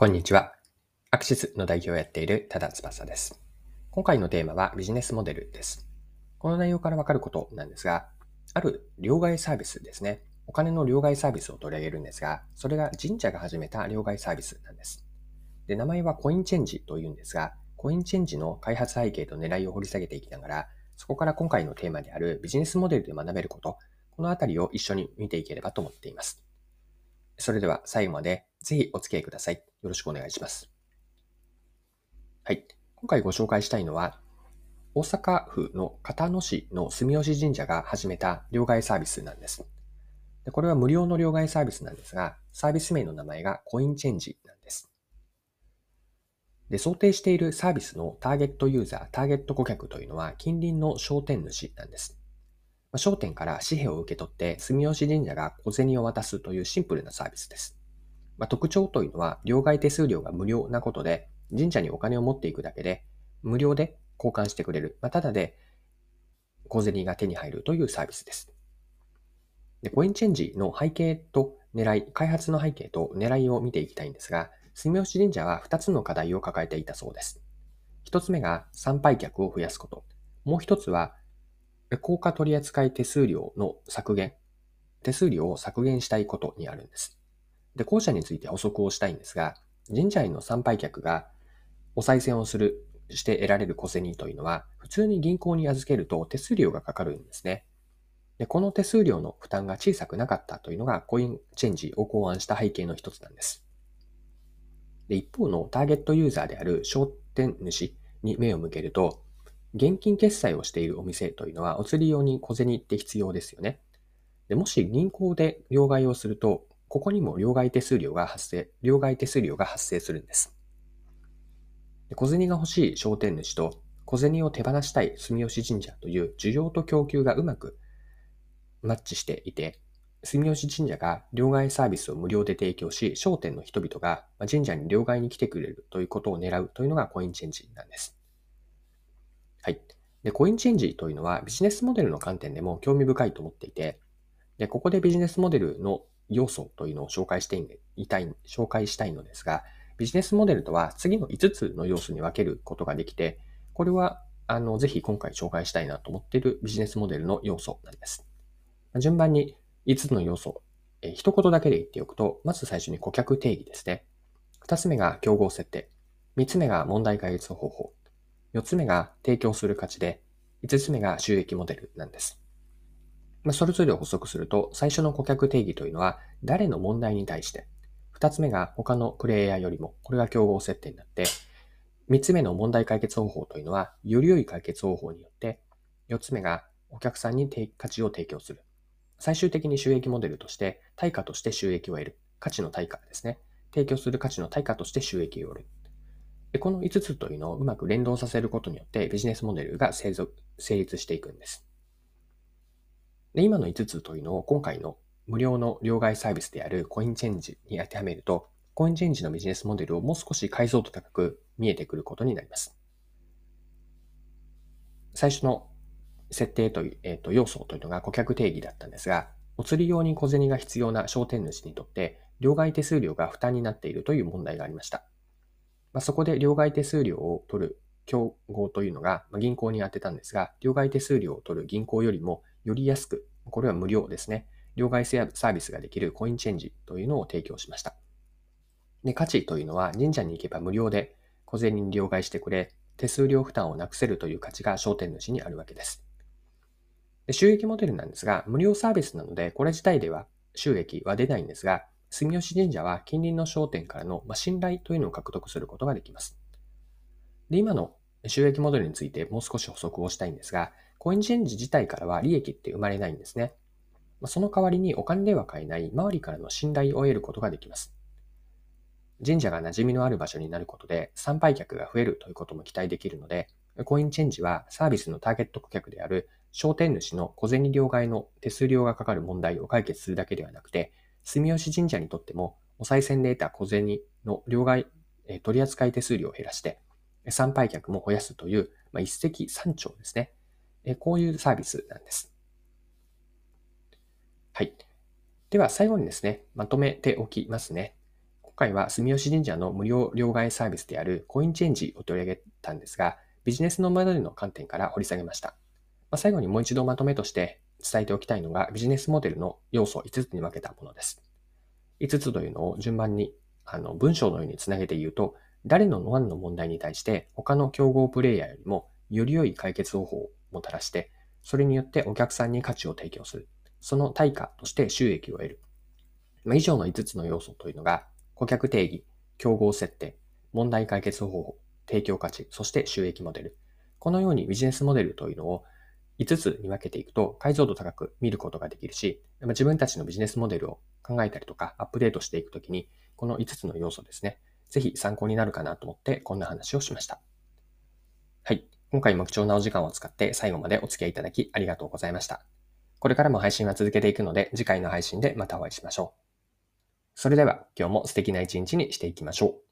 こんにちは。アクシスの代表をやっている多田翼です。今回のテーマはビジネスモデルです。この内容からわかることなんですが、ある両替サービスですね。お金の両替サービスを取り上げるんですが、それが神社が始めた両替サービスなんです。で、名前はコインチェンジというんですが、コインチェンジの開発背景と狙いを掘り下げていきながら、そこから今回のテーマであるビジネスモデルで学べること、このあたりを一緒に見ていければと思っています。それでは最後までぜひお付き合いください。よろしくお願いします。はい。今回ご紹介したいのは、大阪府の片野市の住吉神社が始めた両替サービスなんです。でこれは無料の両替サービスなんですが、サービス名の名前がコインチェンジなんです。で、想定しているサービスのターゲットユーザー、ターゲット顧客というのは近隣の商店主なんです。まあ、商店から紙幣を受け取って住吉神社が小銭を渡すというシンプルなサービスです。まあ、特徴というのは、両替手数料が無料なことで、神社にお金を持っていくだけで、無料で交換してくれる。まあ、ただで小銭が手に入るというサービスです。で、コインチェンジの背景と狙い、開発の背景と狙いを見ていきたいんですが、住吉神社は2つの課題を抱えていたそうです。1つ目が参拝客を増やすこと。もう1つは、高価取扱手数料の削減。手数料を削減したいことにあるんです。で、後者について補足をしたいんですが、神社への参拝客がお賽銭をする、して得られる小銭というのは、普通に銀行に預けると手数料がかかるんですね。で、この手数料の負担が小さくなかったというのがコインチェンジを考案した背景の一つなんです。で、一方のターゲットユーザーである商店主に目を向けると、現金決済をしているお店というのはお釣り用に小銭って必要ですよね。でもし銀行で両替をすると、ここにも両替手数料が発生、両替手数料が発生するんです。小銭が欲しい商店主と小銭を手放したい住吉神社という需要と供給がうまくマッチしていて、住吉神社が両替サービスを無料で提供し、商店の人々が神社に両替に来てくれるということを狙うというのがコインチェンジなんです。はい。で、コインチェンジというのはビジネスモデルの観点でも興味深いと思っていて、で、ここでビジネスモデルの要素というのを紹介していたい、紹介したいのですが、ビジネスモデルとは次の5つの要素に分けることができて、これは、あの、ぜひ今回紹介したいなと思っているビジネスモデルの要素なんです。順番に5つの要素、え一言だけで言っておくと、まず最初に顧客定義ですね。2つ目が競合設定。3つ目が問題解決方法。4つ目が提供する価値で、5つ目が収益モデルなんです。まあ、それぞれを補足すると、最初の顧客定義というのは、誰の問題に対して、二つ目が他のプレイヤーよりも、これが競合設定になって、三つ目の問題解決方法というのは、より良い解決方法によって、四つ目がお客さんに価値を提供する。最終的に収益モデルとして、対価として収益を得る。価値の対価ですね。提供する価値の対価として収益を得る。でこの5つというのをうまく連動させることによってビジネスモデルが成立していくんです。で、今の5つというのを今回の無料の両替サービスであるコインチェンジに当てはめると、コインチェンジのビジネスモデルをもう少し解像度高く見えてくることになります。最初の設定という、えーと、要素というのが顧客定義だったんですが、お釣り用に小銭が必要な商店主にとって、両替手数料が負担になっているという問題がありました。まあ、そこで両替手数料を取る競合というのがま銀行に当てたんですが、両替手数料を取る銀行よりもより安く、これは無料ですね。両替サービスができるコインチェンジというのを提供しました。で、価値というのは神社に行けば無料で小銭に両替してくれ、手数料負担をなくせるという価値が商店主にあるわけです。で収益モデルなんですが、無料サービスなので、これ自体では収益は出ないんですが、住吉神社は近隣の商店からの信頼というのを獲得することができます。で、今の収益モデルについてもう少し補足をしたいんですが、コインチェンジ自体からは利益って生まれないんですね。その代わりにお金では買えない周りからの信頼を得ることができます。神社が馴染みのある場所になることで参拝客が増えるということも期待できるので、コインチェンジはサービスのターゲット顧客である商店主の小銭両替の手数料がかかる問題を解決するだけではなくて、住吉神社にとってもお賽銭で得た小銭の両替、え取扱手数料を減らして、参拝客も増やすという、まあ、一石三鳥ですね。えこういうサービスなんです。はい。では最後にですね、まとめておきますね。今回は住吉神社の無料両替サービスであるコインチェンジを取り上げたんですが、ビジネスのモデルの観点から掘り下げました。まあ、最後にもう一度まとめとして伝えておきたいのがビジネスモデルの要素5つに分けたものです。5つというのを順番にあの文章のようにつなげて言うと、誰の何の問題に対して他の競合プレイヤーよりもより良い解決方法をもたらして、それによってお客さんに価値を提供する。その対価として収益を得る。まあ、以上の5つの要素というのが、顧客定義、競合設定、問題解決方法、提供価値、そして収益モデル。このようにビジネスモデルというのを5つに分けていくと解像度高く見ることができるし、自分たちのビジネスモデルを考えたりとかアップデートしていくときに、この5つの要素ですね、ぜひ参考になるかなと思ってこんな話をしました。はい。今回も貴重なお時間を使って最後までお付き合いいただきありがとうございました。これからも配信は続けていくので、次回の配信でまたお会いしましょう。それでは今日も素敵な一日にしていきましょう。